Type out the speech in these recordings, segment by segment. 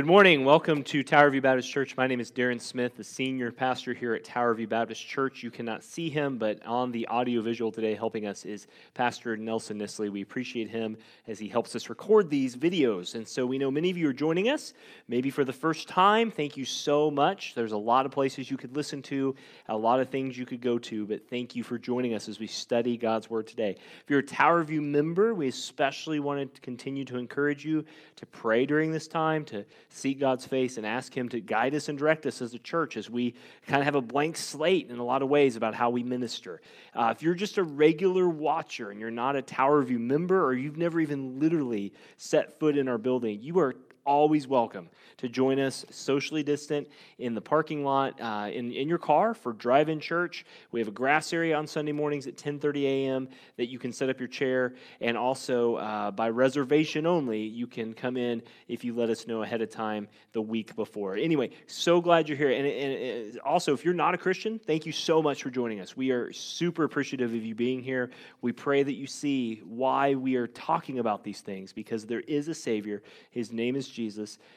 Good morning. Welcome to Tower View Baptist Church. My name is Darren Smith, the senior pastor here at Tower View Baptist Church. You cannot see him, but on the audio visual today helping us is Pastor Nelson Nisley. We appreciate him as he helps us record these videos. And so we know many of you are joining us, maybe for the first time. Thank you so much. There's a lot of places you could listen to, a lot of things you could go to, but thank you for joining us as we study God's Word today. If you're a Tower View member, we especially want to continue to encourage you to pray during this time, to seek God's face and ask Him to guide us and direct us as a church as we kind of have a blank slate in a lot of ways about how we minister. Uh, if you're just a regular watcher and you're not a Tower View member or you've never even literally set foot in our building, you are always welcome to join us socially distant in the parking lot uh, in, in your car for drive-in church. We have a grass area on sunday mornings at 10.30 a.m that you can set up your chair. And also uh, by reservation only you can come in if you let us know ahead of time the week before. Anyway so glad you're here. And, and, and also if you're not a christian thank you so much for joining us. We are super appreciative of you being here. We pray that you see why we are talking about these things because there is a savior. His name is Jesus.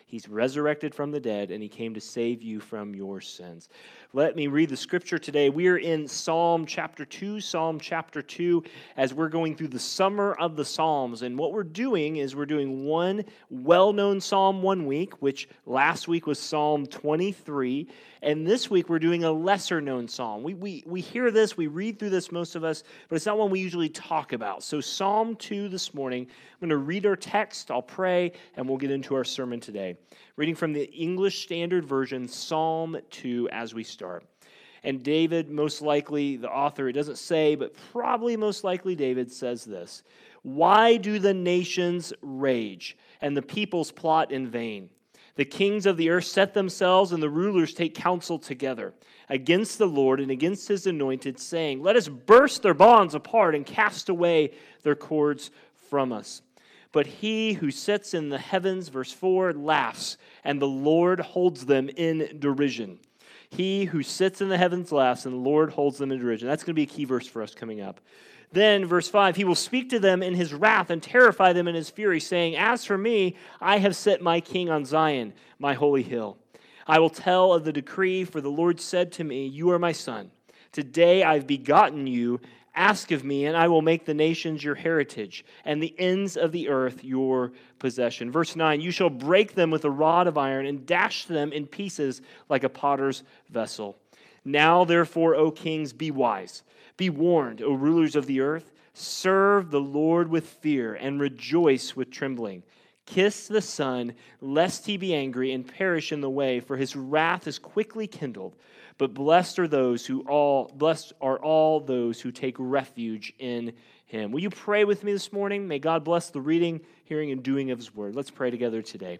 He's resurrected from the dead, and he came to save you from your sins. Let me read the scripture today. We are in Psalm chapter 2, Psalm chapter 2, as we're going through the summer of the Psalms. And what we're doing is we're doing one well known Psalm one week, which last week was Psalm 23. And this week we're doing a lesser known Psalm. We, we, we hear this, we read through this, most of us, but it's not one we usually talk about. So, Psalm 2 this morning, I'm going to read our text, I'll pray, and we'll get into our sermon today. Reading from the English Standard Version, Psalm 2, as we start. And David, most likely, the author, it doesn't say, but probably most likely David says this Why do the nations rage and the peoples plot in vain? The kings of the earth set themselves, and the rulers take counsel together against the Lord and against his anointed, saying, Let us burst their bonds apart and cast away their cords from us. But he who sits in the heavens, verse 4, laughs, and the Lord holds them in derision. He who sits in the heavens laughs, and the Lord holds them in derision. That's going to be a key verse for us coming up. Then, verse 5, he will speak to them in his wrath and terrify them in his fury, saying, As for me, I have set my king on Zion, my holy hill. I will tell of the decree, for the Lord said to me, You are my son. Today I've begotten you. Ask of me, and I will make the nations your heritage, and the ends of the earth your possession. Verse 9 You shall break them with a rod of iron, and dash them in pieces like a potter's vessel. Now, therefore, O kings, be wise. Be warned, O rulers of the earth. Serve the Lord with fear, and rejoice with trembling. Kiss the Son, lest he be angry and perish in the way, for his wrath is quickly kindled. But blessed are those who all blessed are all those who take refuge in him. Will you pray with me this morning? May God bless the reading, hearing, and doing of his word. Let's pray together today.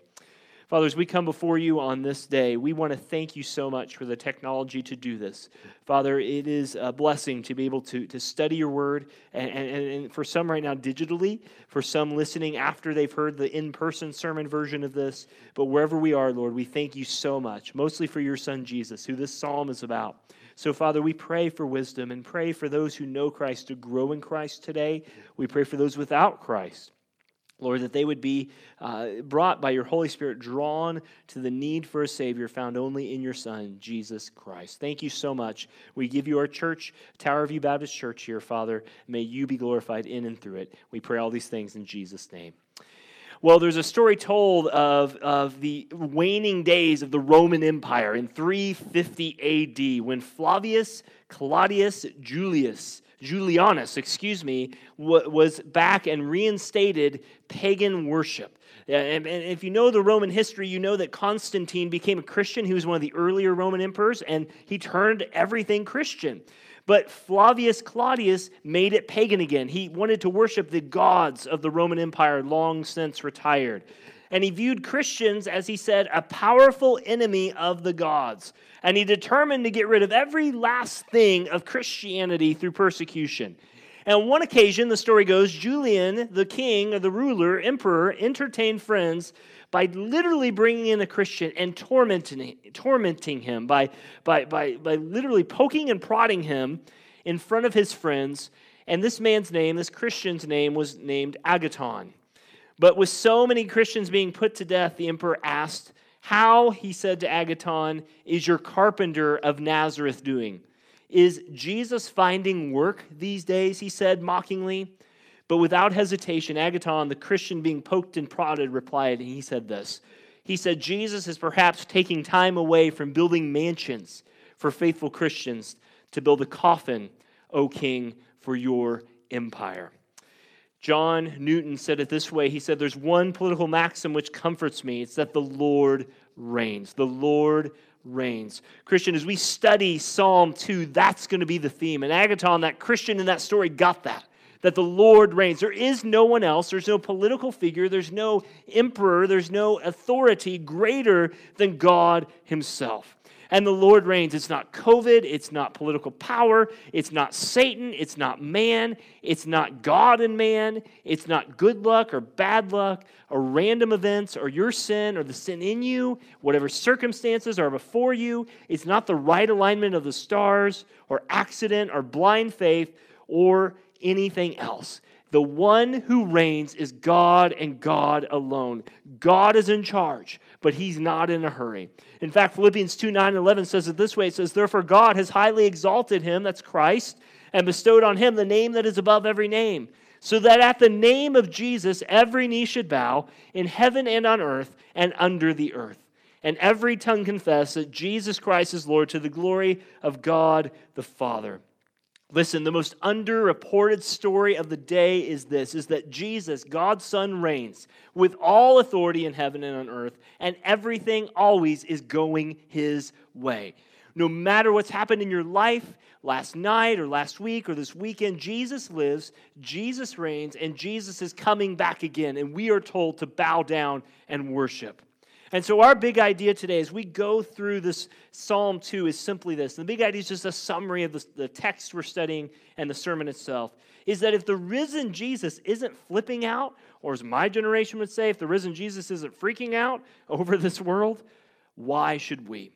Father, as we come before you on this day, we want to thank you so much for the technology to do this. Father, it is a blessing to be able to, to study your word, and, and, and for some right now digitally, for some listening after they've heard the in person sermon version of this. But wherever we are, Lord, we thank you so much, mostly for your son Jesus, who this psalm is about. So, Father, we pray for wisdom and pray for those who know Christ to grow in Christ today. We pray for those without Christ Lord, that they would be uh, brought by your Holy Spirit, drawn to the need for a Savior found only in your Son, Jesus Christ. Thank you so much. We give you our church, Tower View Baptist Church here, Father. May you be glorified in and through it. We pray all these things in Jesus' name. Well, there's a story told of, of the waning days of the Roman Empire in 350 AD when Flavius Claudius Julius Julianus, excuse me, was back and reinstated pagan worship. And if you know the Roman history, you know that Constantine became a Christian. He was one of the earlier Roman emperors, and he turned everything Christian. But Flavius Claudius made it pagan again. He wanted to worship the gods of the Roman Empire, long since retired. And he viewed Christians, as he said, a powerful enemy of the gods. And he determined to get rid of every last thing of Christianity through persecution. And on one occasion, the story goes, Julian, the king the ruler, emperor, entertained friends by literally bringing in a Christian and tormenting, tormenting him, by, by, by, by literally poking and prodding him in front of his friends. And this man's name, this Christian's name, was named Agathon. But with so many Christians being put to death, the emperor asked, How, he said to Agathon, is your carpenter of Nazareth doing? Is Jesus finding work these days? He said mockingly. But without hesitation, Agathon, the Christian being poked and prodded, replied, and he said this. He said, Jesus is perhaps taking time away from building mansions for faithful Christians to build a coffin, O king, for your empire. John Newton said it this way He said, There's one political maxim which comforts me. It's that the Lord reigns. The Lord reigns. Christian, as we study Psalm 2, that's going to be the theme. And Agathon, that Christian in that story, got that. That the Lord reigns. There is no one else. There's no political figure. There's no emperor. There's no authority greater than God Himself and the Lord reigns. It's not COVID, it's not political power, it's not Satan, it's not man, it's not God and man, it's not good luck or bad luck or random events or your sin or the sin in you, whatever circumstances are before you. It's not the right alignment of the stars or accident or blind faith or anything else. The one who reigns is God and God alone. God is in charge, but he's not in a hurry. In fact, Philippians 2 9 and 11 says it this way it says, Therefore, God has highly exalted him, that's Christ, and bestowed on him the name that is above every name, so that at the name of Jesus every knee should bow in heaven and on earth and under the earth, and every tongue confess that Jesus Christ is Lord to the glory of God the Father. Listen, the most underreported story of the day is this is that Jesus, God's son reigns with all authority in heaven and on earth and everything always is going his way. No matter what's happened in your life last night or last week or this weekend, Jesus lives, Jesus reigns, and Jesus is coming back again and we are told to bow down and worship. And so, our big idea today as we go through this Psalm 2 is simply this. The big idea is just a summary of the, the text we're studying and the sermon itself. Is that if the risen Jesus isn't flipping out, or as my generation would say, if the risen Jesus isn't freaking out over this world, why should we?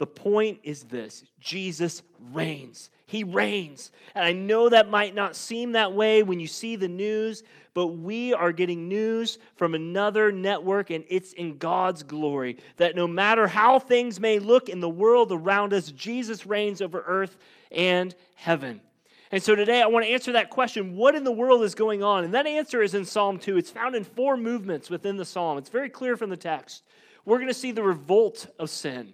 The point is this Jesus reigns. He reigns. And I know that might not seem that way when you see the news, but we are getting news from another network, and it's in God's glory. That no matter how things may look in the world around us, Jesus reigns over earth and heaven. And so today I want to answer that question what in the world is going on? And that answer is in Psalm 2. It's found in four movements within the psalm. It's very clear from the text. We're going to see the revolt of sin,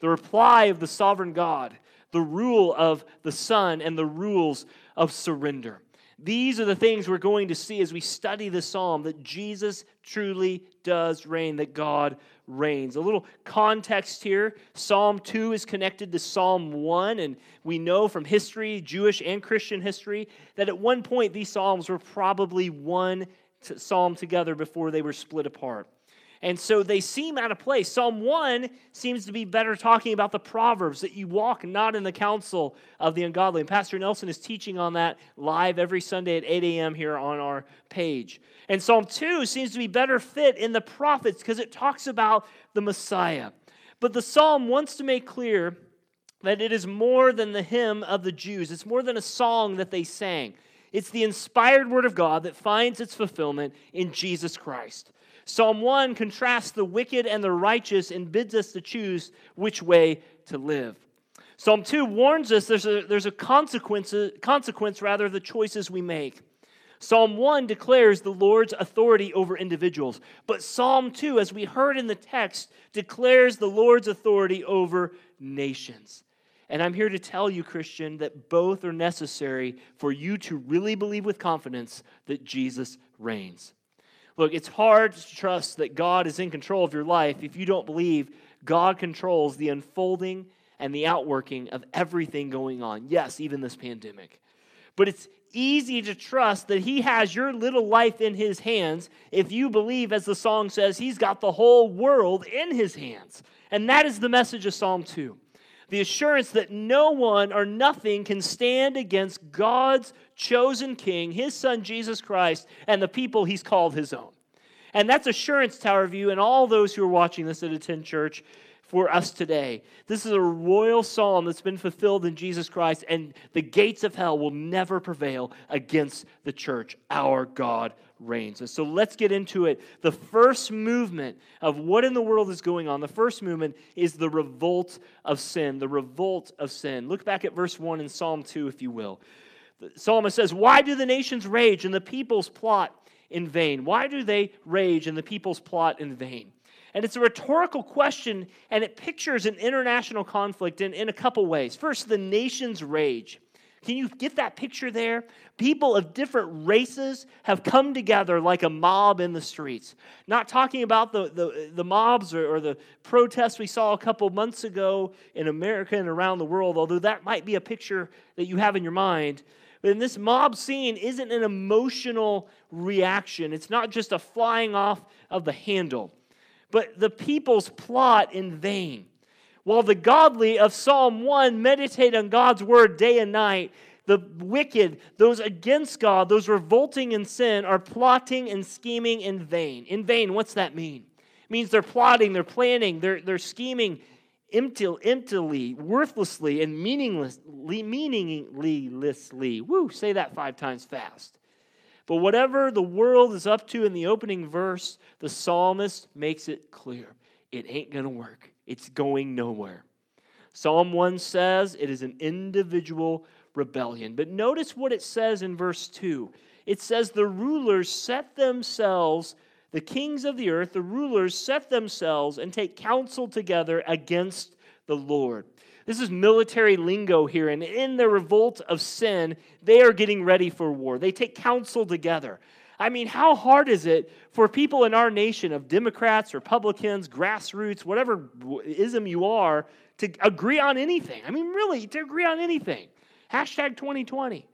the reply of the sovereign God, the rule of the Son, and the rules of surrender. These are the things we're going to see as we study the psalm that Jesus truly does reign, that God reigns. A little context here Psalm 2 is connected to Psalm 1, and we know from history, Jewish and Christian history, that at one point these psalms were probably one psalm together before they were split apart. And so they seem out of place. Psalm 1 seems to be better talking about the Proverbs that you walk not in the counsel of the ungodly. And Pastor Nelson is teaching on that live every Sunday at 8 a.m. here on our page. And Psalm 2 seems to be better fit in the prophets because it talks about the Messiah. But the psalm wants to make clear that it is more than the hymn of the Jews, it's more than a song that they sang. It's the inspired word of God that finds its fulfillment in Jesus Christ. Psalm 1 contrasts the wicked and the righteous and bids us to choose which way to live. Psalm 2 warns us there's a, there's a consequence, uh, consequence rather of the choices we make. Psalm 1 declares the Lord's authority over individuals. But Psalm 2, as we heard in the text, declares the Lord's authority over nations. And I'm here to tell you, Christian, that both are necessary for you to really believe with confidence that Jesus reigns. Look, it's hard to trust that God is in control of your life if you don't believe God controls the unfolding and the outworking of everything going on. Yes, even this pandemic. But it's easy to trust that He has your little life in His hands if you believe, as the song says, He's got the whole world in His hands. And that is the message of Psalm 2 the assurance that no one or nothing can stand against God's chosen King, His Son Jesus Christ, and the people He's called His own. And that's assurance, Tower View, and all those who are watching this at Attend Church for us today. This is a royal psalm that's been fulfilled in Jesus Christ, and the gates of hell will never prevail against the church. Our God reigns. And so let's get into it. The first movement of what in the world is going on, the first movement is the revolt of sin. The revolt of sin. Look back at verse 1 in Psalm 2, if you will. The psalmist says, Why do the nations rage and the peoples plot in vain? Why do they rage and the peoples plot in vain? And it's a rhetorical question, and it pictures an international conflict in, in a couple ways. First, the nations rage. Can you get that picture there? People of different races have come together like a mob in the streets. Not talking about the, the, the mobs or, or the protests we saw a couple months ago in America and around the world, although that might be a picture that you have in your mind. But in this mob scene isn't an emotional reaction, it's not just a flying off of the handle but the people's plot in vain. While the godly of Psalm 1 meditate on God's word day and night, the wicked, those against God, those revolting in sin, are plotting and scheming in vain. In vain, what's that mean? It means they're plotting, they're planning, they're, they're scheming empty, emptily, worthlessly, and meaninglessly, meaninglessly. Woo, say that five times fast. But whatever the world is up to in the opening verse, the psalmist makes it clear it ain't going to work, it's going nowhere. Psalm 1 says it is an individual rebellion. But notice what it says in verse 2. It says, The rulers set themselves, the kings of the earth, the rulers set themselves and take counsel together against the Lord. This is military lingo here. And in the revolt of sin, they are getting ready for war. They take counsel together. I mean, how hard is it for people in our nation of Democrats, Republicans, grassroots, whatever ism you are, to agree on anything? I mean, really, to agree on anything. Hashtag 2020.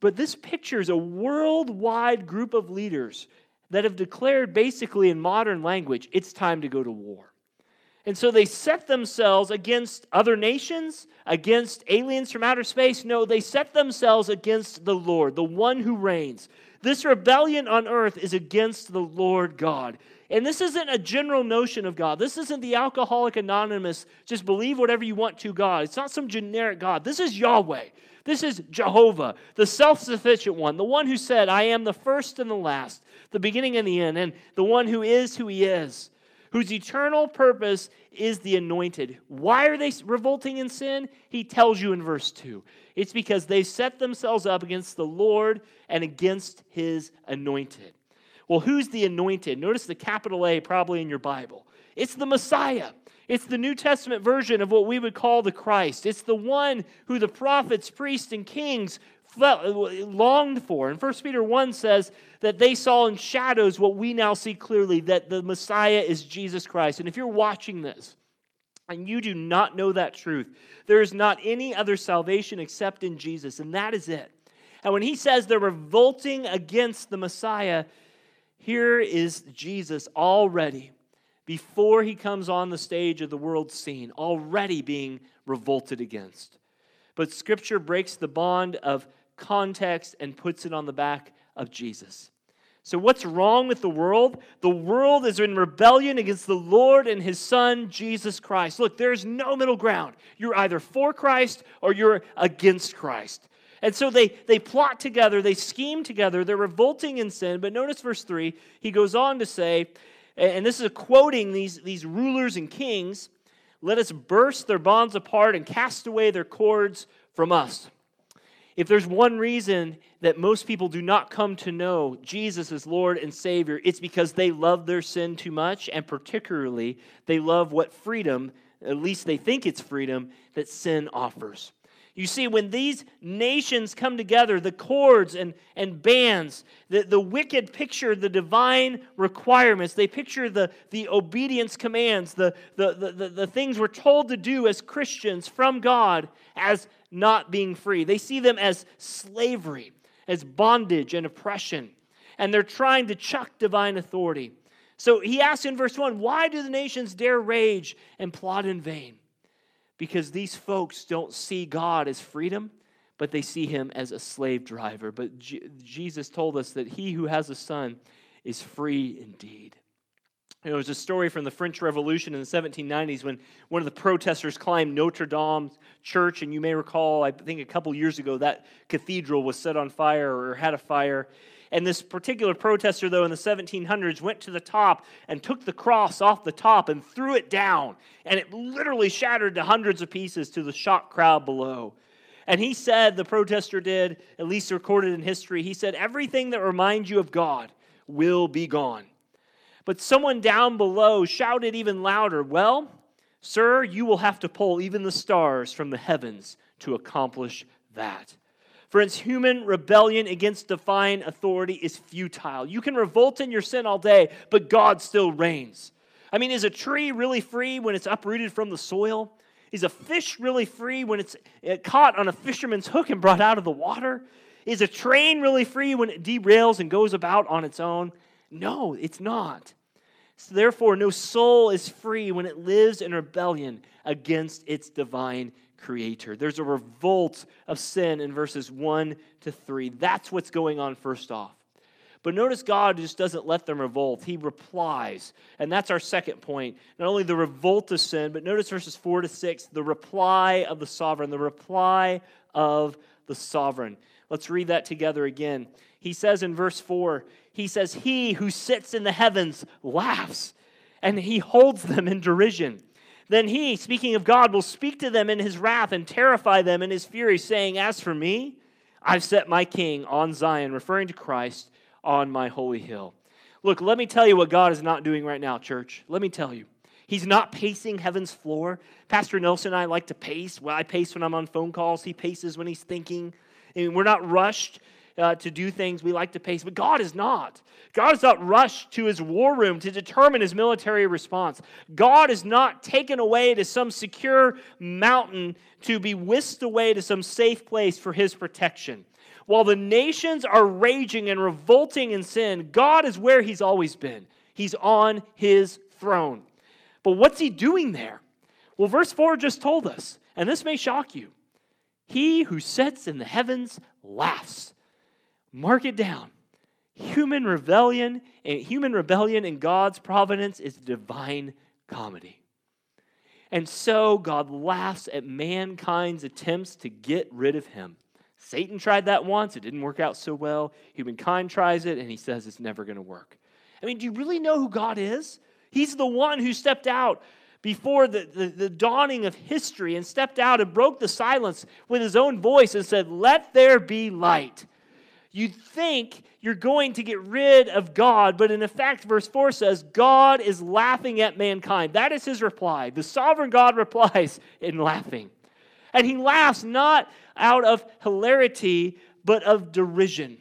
But this pictures a worldwide group of leaders that have declared, basically in modern language, it's time to go to war. And so they set themselves against other nations, against aliens from outer space. No, they set themselves against the Lord, the one who reigns. This rebellion on earth is against the Lord God. And this isn't a general notion of God. This isn't the Alcoholic Anonymous, just believe whatever you want to God. It's not some generic God. This is Yahweh. This is Jehovah, the self sufficient one, the one who said, I am the first and the last, the beginning and the end, and the one who is who he is whose eternal purpose is the anointed. Why are they revolting in sin? He tells you in verse 2. It's because they set themselves up against the Lord and against his anointed. Well, who's the anointed? Notice the capital A probably in your Bible. It's the Messiah. It's the New Testament version of what we would call the Christ. It's the one who the prophets, priests, and kings longed for. And 1 Peter 1 says that they saw in shadows what we now see clearly that the Messiah is Jesus Christ. And if you're watching this, and you do not know that truth, there is not any other salvation except in Jesus, and that is it. And when he says they're revolting against the Messiah, here is Jesus already, before he comes on the stage of the world scene, already being revolted against. But Scripture breaks the bond of context and puts it on the back of Jesus. So, what's wrong with the world? The world is in rebellion against the Lord and His Son, Jesus Christ. Look, there's no middle ground. You're either for Christ or you're against Christ. And so they, they plot together, they scheme together, they're revolting in sin. But notice verse 3, he goes on to say, and this is quoting these, these rulers and kings let us burst their bonds apart and cast away their cords from us. If there's one reason that most people do not come to know Jesus as Lord and Savior, it's because they love their sin too much, and particularly they love what freedom, at least they think it's freedom, that sin offers. You see, when these nations come together, the cords and, and bands, the, the wicked picture the divine requirements. They picture the, the obedience commands, the, the, the, the, the things we're told to do as Christians from God as not being free. They see them as slavery, as bondage and oppression. And they're trying to chuck divine authority. So he asks in verse 1 Why do the nations dare rage and plot in vain? Because these folks don't see God as freedom, but they see him as a slave driver. But Jesus told us that he who has a son is free indeed. There was a story from the French Revolution in the 1790s when one of the protesters climbed Notre Dame Church. And you may recall, I think a couple years ago, that cathedral was set on fire or had a fire. And this particular protester, though, in the 1700s, went to the top and took the cross off the top and threw it down. And it literally shattered to hundreds of pieces to the shocked crowd below. And he said, the protester did, at least recorded in history, he said, everything that reminds you of God will be gone. But someone down below shouted even louder, Well, sir, you will have to pull even the stars from the heavens to accomplish that. Friends, human rebellion against divine authority is futile. You can revolt in your sin all day, but God still reigns. I mean, is a tree really free when it's uprooted from the soil? Is a fish really free when it's caught on a fisherman's hook and brought out of the water? Is a train really free when it derails and goes about on its own? No, it's not. So therefore, no soul is free when it lives in rebellion against its divine creator. There's a revolt of sin in verses 1 to 3. That's what's going on first off. But notice God just doesn't let them revolt. He replies. And that's our second point. Not only the revolt of sin, but notice verses 4 to 6, the reply of the sovereign, the reply of the sovereign. Let's read that together again. He says in verse 4, he says, He who sits in the heavens laughs, and he holds them in derision. Then he, speaking of God, will speak to them in his wrath and terrify them in his fury, saying, As for me, I've set my king on Zion, referring to Christ on my holy hill. Look, let me tell you what God is not doing right now, church. Let me tell you. He's not pacing heaven's floor. Pastor Nelson and I like to pace. Well, I pace when I'm on phone calls. He paces when he's thinking. And we're not rushed uh, to do things we like to pace, but God is not. God is not rushed to his war room to determine his military response. God is not taken away to some secure mountain to be whisked away to some safe place for his protection. While the nations are raging and revolting in sin, God is where he's always been. He's on his throne. But what's he doing there? Well, verse 4 just told us, and this may shock you. He who sits in the heavens laughs. Mark it down. Human rebellion and human rebellion in God's providence is divine comedy. And so God laughs at mankind's attempts to get rid of him. Satan tried that once, it didn't work out so well. Humankind tries it, and he says it's never going to work. I mean, do you really know who God is? He's the one who stepped out before the, the, the, dawning of history and stepped out and broke the silence with his own voice and said, Let there be light you think you're going to get rid of God, but in effect, verse 4 says, God is laughing at mankind. That is his reply. The sovereign God replies in laughing. And he laughs not out of hilarity, but of derision.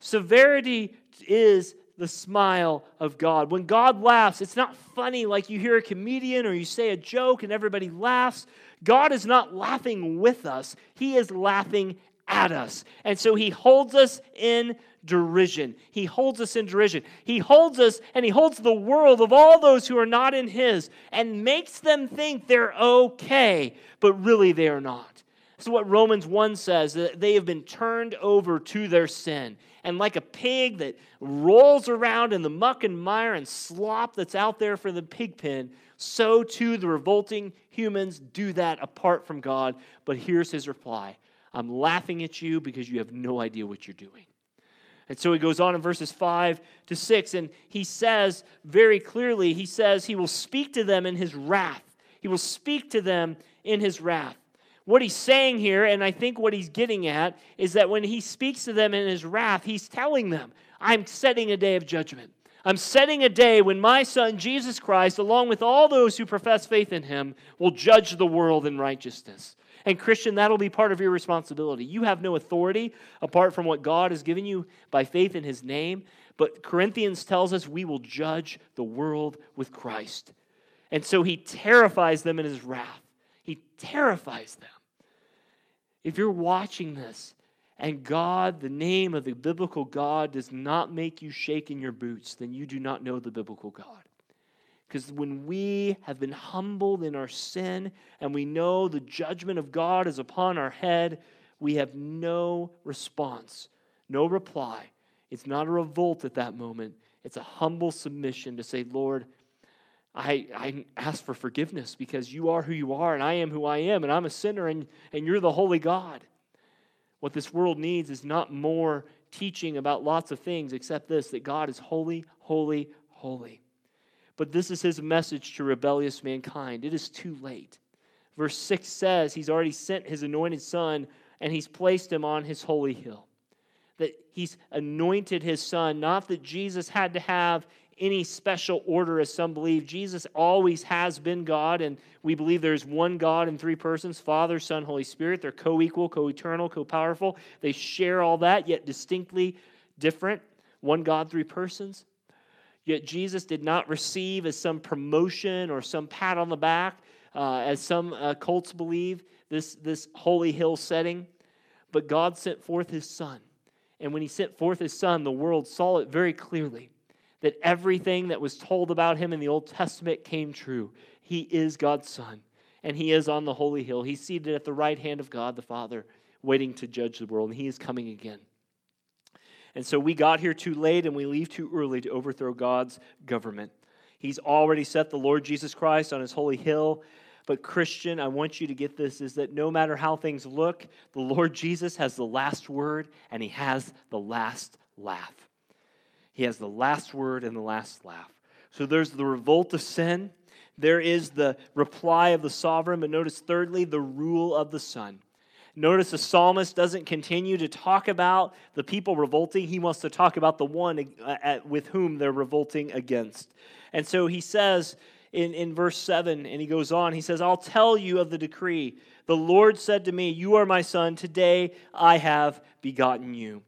Severity is the smile of God. When God laughs, it's not funny like you hear a comedian or you say a joke and everybody laughs. God is not laughing with us, He is laughing at us. And so he holds us in derision. He holds us in derision. He holds us and he holds the world of all those who are not in his and makes them think they're okay, but really they are not. This is what Romans 1 says that they have been turned over to their sin. And like a pig that rolls around in the muck and mire and slop that's out there for the pig pen, so too the revolting humans do that apart from God. But here's his reply I'm laughing at you because you have no idea what you're doing. And so he goes on in verses 5 to 6, and he says very clearly, he says he will speak to them in his wrath. He will speak to them in his wrath. What he's saying here, and I think what he's getting at, is that when he speaks to them in his wrath, he's telling them, I'm setting a day of judgment. I'm setting a day when my son, Jesus Christ, along with all those who profess faith in him, will judge the world in righteousness. And, Christian, that'll be part of your responsibility. You have no authority apart from what God has given you by faith in his name. But Corinthians tells us we will judge the world with Christ. And so he terrifies them in his wrath. He terrifies them. If you're watching this and God, the name of the biblical God, does not make you shake in your boots, then you do not know the biblical God. Because when we have been humbled in our sin and we know the judgment of God is upon our head, we have no response, no reply. It's not a revolt at that moment, it's a humble submission to say, Lord, I, I ask for forgiveness because you are who you are and I am who I am and I'm a sinner and, and you're the holy God. What this world needs is not more teaching about lots of things except this that God is holy, holy, holy. But this is his message to rebellious mankind. It is too late. Verse 6 says he's already sent his anointed son and he's placed him on his holy hill. That he's anointed his son, not that Jesus had to have any special order, as some believe. Jesus always has been God, and we believe there's one God in three persons Father, Son, Holy Spirit. They're co equal, co eternal, co powerful. They share all that, yet distinctly different. One God, three persons. Yet Jesus did not receive as some promotion or some pat on the back, uh, as some uh, cults believe, this, this holy hill setting. But God sent forth his Son. And when he sent forth his Son, the world saw it very clearly that everything that was told about him in the Old Testament came true. He is God's Son, and he is on the holy hill. He's seated at the right hand of God the Father, waiting to judge the world, and he is coming again. And so we got here too late and we leave too early to overthrow God's government. He's already set the Lord Jesus Christ on his holy hill. But, Christian, I want you to get this is that no matter how things look, the Lord Jesus has the last word and he has the last laugh. He has the last word and the last laugh. So there's the revolt of sin. There is the reply of the sovereign. But notice, thirdly, the rule of the Son. Notice the psalmist doesn't continue to talk about the people revolting. He wants to talk about the one uh, with whom they're revolting against. And so he says in, in verse 7, and he goes on, he says, I'll tell you of the decree. The Lord said to me, You are my son. Today I have begotten you.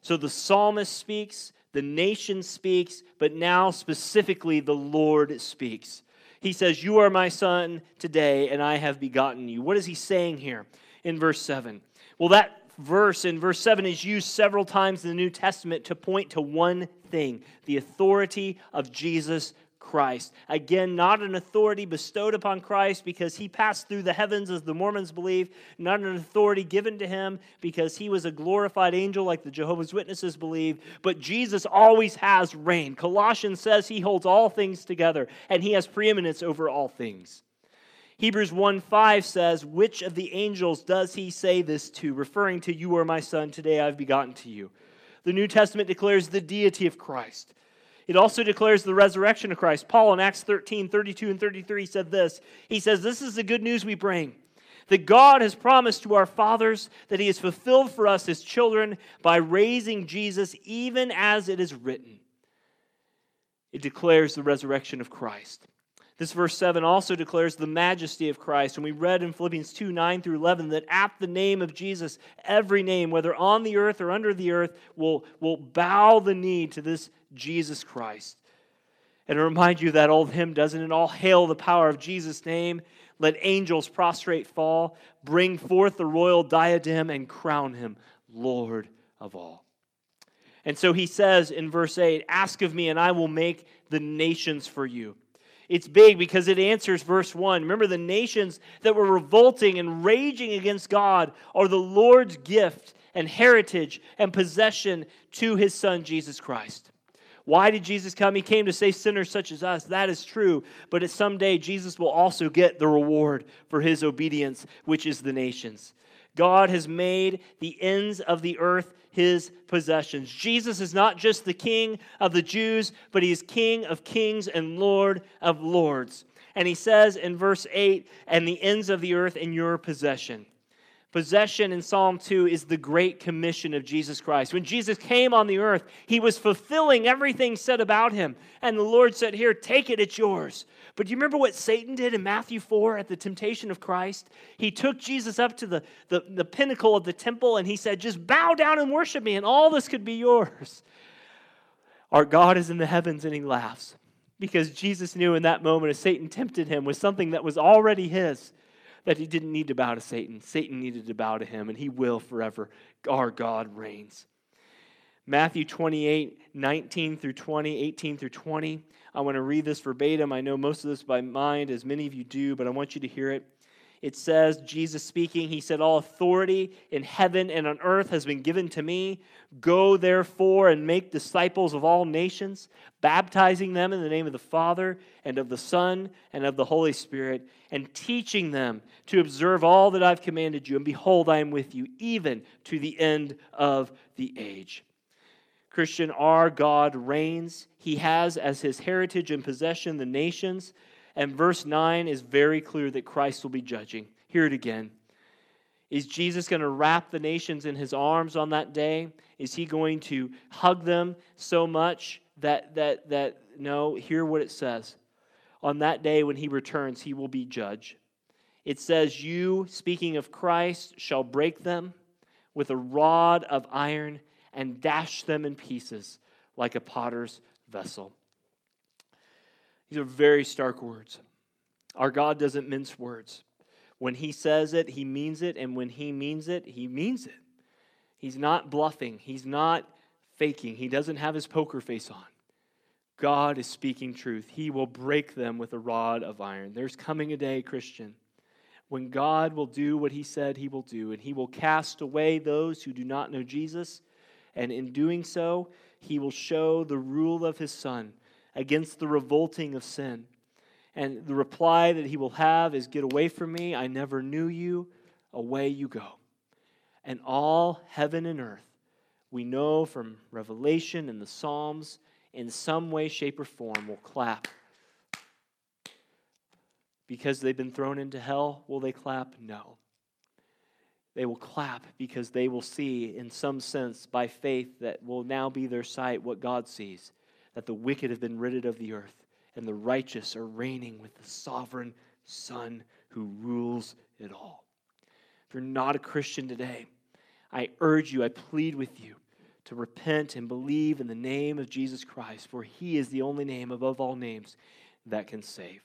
So the psalmist speaks, the nation speaks, but now specifically the Lord speaks. He says, You are my son today, and I have begotten you. What is he saying here in verse 7? Well, that verse in verse 7 is used several times in the New Testament to point to one thing the authority of Jesus Christ. Again, not an authority bestowed upon Christ because he passed through the heavens, as the Mormons believe, not an authority given to him because he was a glorified angel, like the Jehovah's Witnesses believe, but Jesus always has reign. Colossians says he holds all things together and he has preeminence over all things. Hebrews 1 5 says, Which of the angels does he say this to? Referring to, You are my son, today I've begotten to you. The New Testament declares the deity of Christ. It also declares the resurrection of Christ. Paul in Acts 13, 32 and 33 said this. He says, This is the good news we bring that God has promised to our fathers that He has fulfilled for us, His children, by raising Jesus, even as it is written. It declares the resurrection of Christ. This verse 7 also declares the majesty of Christ. And we read in Philippians 2 9 through 11 that at the name of Jesus, every name, whether on the earth or under the earth, will, will bow the knee to this Jesus Christ. And to remind you that old hymn doesn't it all hail the power of Jesus' name? Let angels prostrate fall, bring forth the royal diadem, and crown him Lord of all. And so he says in verse 8, Ask of me, and I will make the nations for you. It's big because it answers verse 1. Remember, the nations that were revolting and raging against God are the Lord's gift and heritage and possession to his son, Jesus Christ. Why did Jesus come? He came to save sinners such as us. That is true. But at some day, Jesus will also get the reward for his obedience, which is the nations. God has made the ends of the earth his possessions. Jesus is not just the king of the Jews, but he is king of kings and lord of lords. And he says in verse 8, and the ends of the earth in your possession. Possession in Psalm 2 is the great commission of Jesus Christ. When Jesus came on the earth, he was fulfilling everything said about him. And the Lord said, Here, take it, it's yours. But do you remember what Satan did in Matthew 4 at the temptation of Christ? He took Jesus up to the, the, the pinnacle of the temple and he said, Just bow down and worship me, and all this could be yours. Our God is in the heavens and he laughs because Jesus knew in that moment as Satan tempted him with something that was already his that he didn't need to bow to Satan. Satan needed to bow to him, and he will forever. Our God reigns. Matthew 28, 19 through 20, 18 through 20. I want to read this verbatim. I know most of this by mind, as many of you do, but I want you to hear it. It says, Jesus speaking, he said, All authority in heaven and on earth has been given to me. Go therefore and make disciples of all nations, baptizing them in the name of the Father and of the Son and of the Holy Spirit, and teaching them to observe all that I've commanded you. And behold, I am with you even to the end of the age. Christian, our God reigns. He has as his heritage and possession the nations. And verse 9 is very clear that Christ will be judging. Hear it again. Is Jesus going to wrap the nations in his arms on that day? Is he going to hug them so much that, that, that no, hear what it says. On that day when he returns, he will be judge. It says, You, speaking of Christ, shall break them with a rod of iron and dash them in pieces like a potter's vessel. These are very stark words. Our God doesn't mince words. When He says it, He means it, and when He means it, He means it. He's not bluffing, He's not faking, He doesn't have His poker face on. God is speaking truth. He will break them with a rod of iron. There's coming a day, Christian, when God will do what He said He will do, and He will cast away those who do not know Jesus. And in doing so, He will show the rule of His Son against the revolting of sin. And the reply that he will have is, Get away from me. I never knew you. Away you go. And all heaven and earth, we know from Revelation and the Psalms, in some way, shape, or form, will clap. Because they've been thrown into hell, will they clap? No. They will clap because they will see, in some sense, by faith, that will now be their sight what God sees that the wicked have been ridded of the earth, and the righteous are reigning with the sovereign Son who rules it all. If you're not a Christian today, I urge you, I plead with you to repent and believe in the name of Jesus Christ, for he is the only name above all names that can save.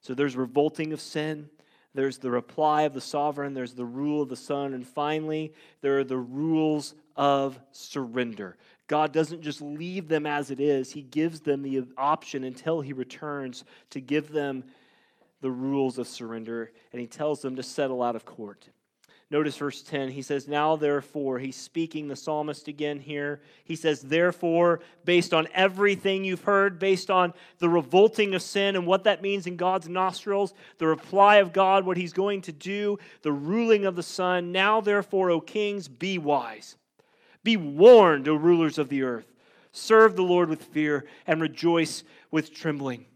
So there's revolting of sin. There's the reply of the sovereign, there's the rule of the Son, and finally, there are the rules of surrender. God doesn't just leave them as it is, He gives them the option until He returns to give them the rules of surrender, and He tells them to settle out of court. Notice verse 10. He says, Now therefore, he's speaking the psalmist again here. He says, Therefore, based on everything you've heard, based on the revolting of sin and what that means in God's nostrils, the reply of God, what he's going to do, the ruling of the Son, now therefore, O kings, be wise. Be warned, O rulers of the earth. Serve the Lord with fear and rejoice with trembling.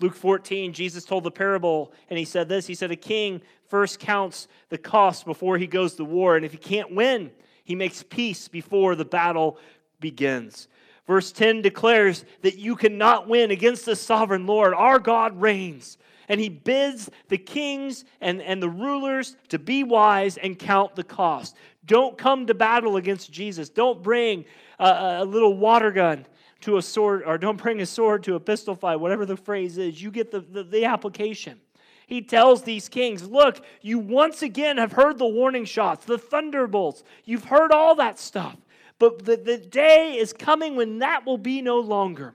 Luke 14, Jesus told the parable, and he said this He said, A king first counts the cost before he goes to war, and if he can't win, he makes peace before the battle begins. Verse 10 declares that you cannot win against the sovereign Lord. Our God reigns. And he bids the kings and, and the rulers to be wise and count the cost. Don't come to battle against Jesus. Don't bring a, a little water gun to a sword, or don't bring a sword to a pistol fight, whatever the phrase is. You get the, the, the application. He tells these kings, Look, you once again have heard the warning shots, the thunderbolts. You've heard all that stuff. But the, the day is coming when that will be no longer.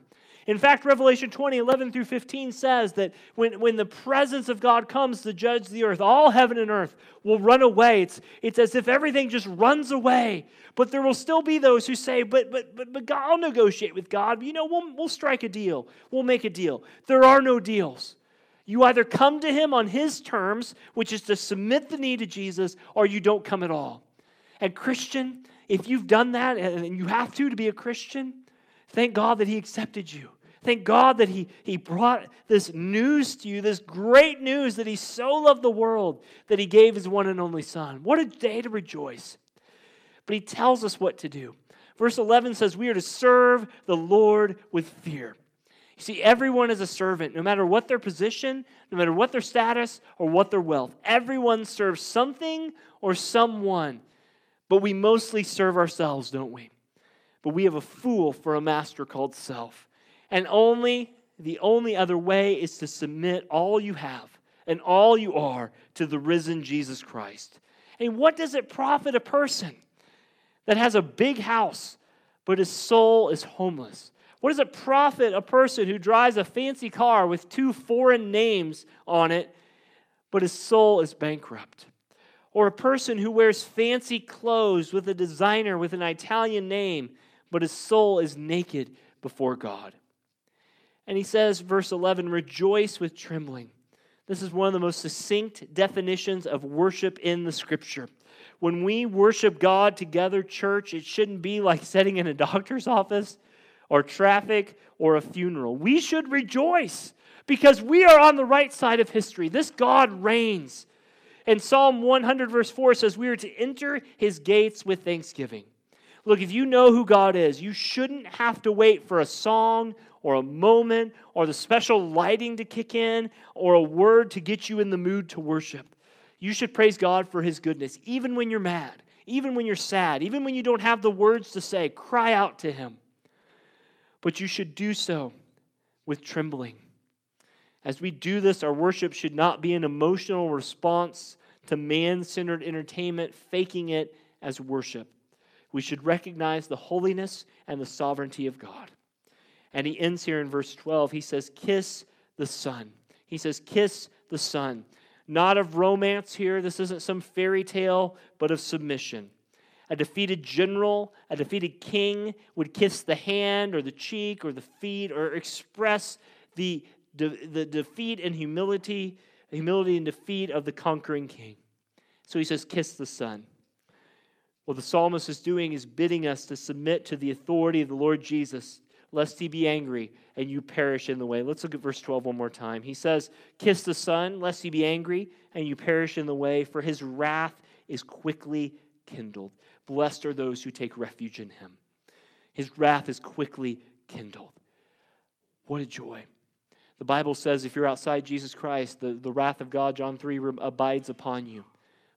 In fact, Revelation 20, 11 through 15 says that when, when the presence of God comes to judge the earth, all heaven and earth will run away. It's, it's as if everything just runs away. But there will still be those who say, but, but, but, but God, I'll negotiate with God. You know, we'll, we'll strike a deal. We'll make a deal. There are no deals. You either come to Him on His terms, which is to submit the knee to Jesus, or you don't come at all. And, Christian, if you've done that, and you have to to be a Christian, Thank God that He accepted you. Thank God that he, he brought this news to you, this great news that He so loved the world that He gave His one and only Son. What a day to rejoice. But He tells us what to do. Verse 11 says, We are to serve the Lord with fear. You see, everyone is a servant, no matter what their position, no matter what their status, or what their wealth. Everyone serves something or someone. But we mostly serve ourselves, don't we? But we have a fool for a master called self. And only the only other way is to submit all you have and all you are to the risen Jesus Christ. And what does it profit a person that has a big house, but his soul is homeless? What does it profit a person who drives a fancy car with two foreign names on it, but his soul is bankrupt? Or a person who wears fancy clothes with a designer with an Italian name, but his soul is naked before God? And he says, verse 11, rejoice with trembling. This is one of the most succinct definitions of worship in the scripture. When we worship God together, church, it shouldn't be like sitting in a doctor's office or traffic or a funeral. We should rejoice because we are on the right side of history. This God reigns. And Psalm 100, verse 4 says, We are to enter his gates with thanksgiving. Look, if you know who God is, you shouldn't have to wait for a song or a moment or the special lighting to kick in or a word to get you in the mood to worship. You should praise God for his goodness, even when you're mad, even when you're sad, even when you don't have the words to say. Cry out to him but you should do so with trembling. As we do this, our worship should not be an emotional response to man centered entertainment, faking it as worship. We should recognize the holiness and the sovereignty of God. And he ends here in verse 12. He says, Kiss the Son. He says, Kiss the Son. Not of romance here. This isn't some fairy tale, but of submission. A defeated general, a defeated king would kiss the hand or the cheek or the feet or express the, de- the defeat and humility, humility and defeat of the conquering king. So he says, Kiss the Son. What the psalmist is doing is bidding us to submit to the authority of the Lord Jesus, lest he be angry and you perish in the way. Let's look at verse 12 one more time. He says, Kiss the Son, lest he be angry and you perish in the way, for his wrath is quickly kindled. Blessed are those who take refuge in him. His wrath is quickly kindled. What a joy. The Bible says if you're outside Jesus Christ, the, the wrath of God, John 3, abides upon you.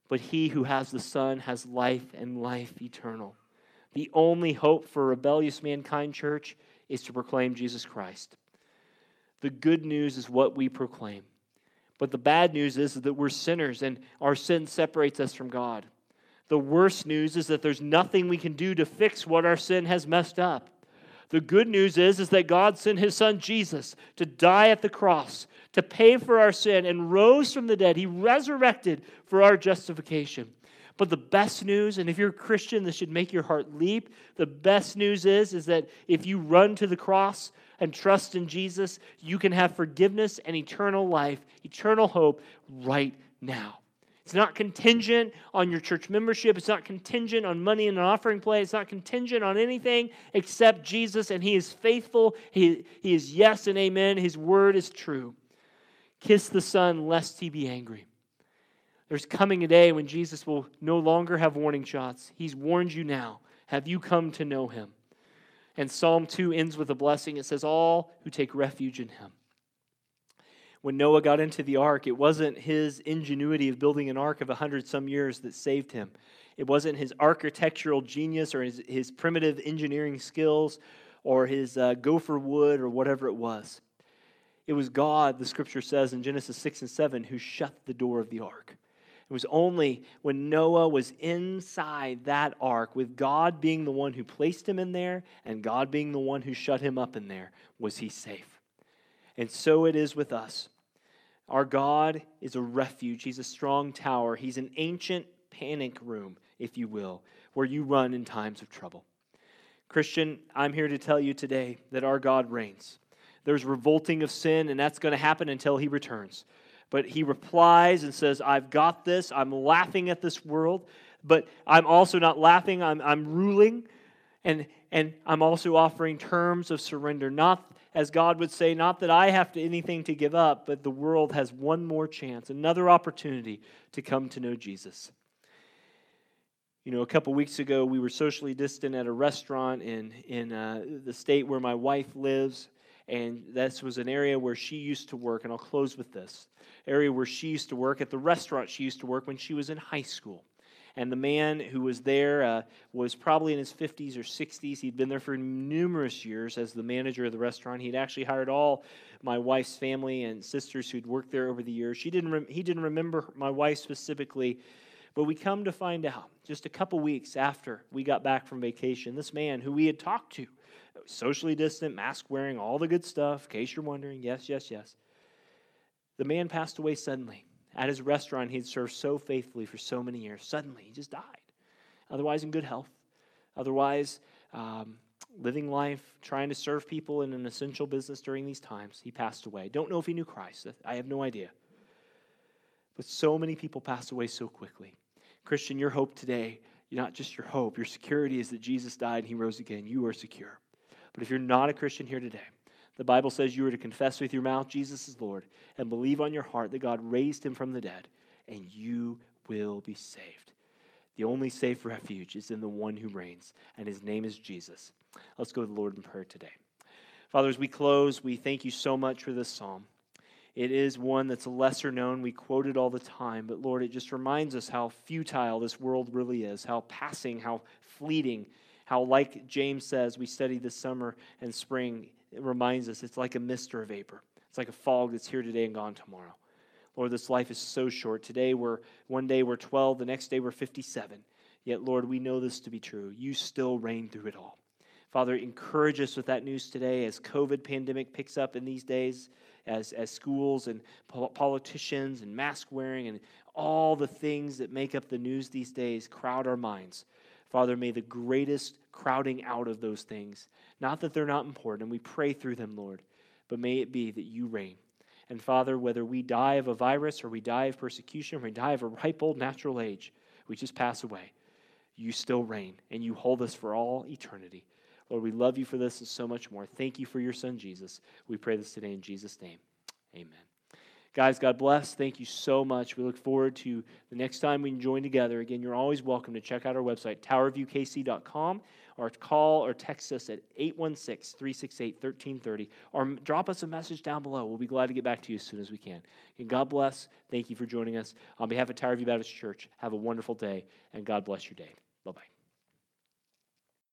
But he who has the Son has life and life eternal. The only hope for rebellious mankind, church, is to proclaim Jesus Christ. The good news is what we proclaim. But the bad news is that we're sinners and our sin separates us from God. The worst news is that there's nothing we can do to fix what our sin has messed up. The good news is, is that God sent his son Jesus to die at the cross, to pay for our sin, and rose from the dead. He resurrected for our justification. But the best news, and if you're a Christian, this should make your heart leap. The best news is, is that if you run to the cross and trust in Jesus, you can have forgiveness and eternal life, eternal hope right now. It's not contingent on your church membership. It's not contingent on money in an offering plate. It's not contingent on anything except Jesus, and He is faithful. He, he is yes and amen. His word is true. Kiss the Son, lest He be angry. There's coming a day when Jesus will no longer have warning shots. He's warned you now. Have you come to know Him? And Psalm 2 ends with a blessing. It says, All who take refuge in Him when Noah got into the ark, it wasn't his ingenuity of building an ark of a hundred some years that saved him. It wasn't his architectural genius or his, his primitive engineering skills or his uh, gopher wood or whatever it was. It was God, the scripture says in Genesis 6 and 7, who shut the door of the ark. It was only when Noah was inside that ark, with God being the one who placed him in there and God being the one who shut him up in there, was he safe. And so it is with us. Our God is a refuge. He's a strong tower. He's an ancient panic room, if you will, where you run in times of trouble. Christian, I'm here to tell you today that our God reigns. There's revolting of sin, and that's going to happen until he returns. But he replies and says, I've got this. I'm laughing at this world, but I'm also not laughing. I'm, I'm ruling, and, and I'm also offering terms of surrender, not as God would say, not that I have to, anything to give up, but the world has one more chance, another opportunity to come to know Jesus. You know, a couple weeks ago, we were socially distant at a restaurant in, in uh, the state where my wife lives, And this was an area where she used to work, and I'll close with this area where she used to work at the restaurant she used to work when she was in high school. And the man who was there uh, was probably in his 50s or 60s. He'd been there for numerous years as the manager of the restaurant. He'd actually hired all my wife's family and sisters who'd worked there over the years. She didn't rem- he didn't remember my wife specifically, but we come to find out just a couple weeks after we got back from vacation, this man who we had talked to, socially distant, mask wearing, all the good stuff, in case you're wondering, yes, yes, yes. The man passed away suddenly at his restaurant he'd served so faithfully for so many years. Suddenly, he just died. Otherwise, in good health. Otherwise, um, living life, trying to serve people in an essential business during these times. He passed away. Don't know if he knew Christ. I have no idea. But so many people pass away so quickly. Christian, your hope today, not just your hope, your security is that Jesus died and he rose again. You are secure. But if you're not a Christian here today, the Bible says you are to confess with your mouth Jesus is Lord and believe on your heart that God raised him from the dead, and you will be saved. The only safe refuge is in the one who reigns, and his name is Jesus. Let's go to the Lord in prayer today. Father, as we close, we thank you so much for this psalm. It is one that's lesser known. We quote it all the time, but Lord, it just reminds us how futile this world really is, how passing, how fleeting, how, like James says, we studied this summer and spring, it reminds us it's like a mist or a vapor. It's like a fog that's here today and gone tomorrow. Lord, this life is so short. Today we're one day we're 12, the next day we're 57. Yet, Lord, we know this to be true. You still reign through it all. Father, encourage us with that news today as COVID pandemic picks up in these days, as, as schools and politicians and mask wearing and all the things that make up the news these days crowd our minds. Father, may the greatest crowding out of those things, not that they're not important, and we pray through them, Lord, but may it be that you reign. And Father, whether we die of a virus or we die of persecution or we die of a ripe old natural age, we just pass away. You still reign and you hold us for all eternity. Lord, we love you for this and so much more. Thank you for your son, Jesus. We pray this today in Jesus' name. Amen. Guys, God bless. Thank you so much. We look forward to the next time we can join together. Again, you're always welcome to check out our website, towerviewkc.com, or call or text us at 816 368 1330, or drop us a message down below. We'll be glad to get back to you as soon as we can. And God bless. Thank you for joining us. On behalf of Tower View Baptist Church, have a wonderful day, and God bless your day. Bye bye.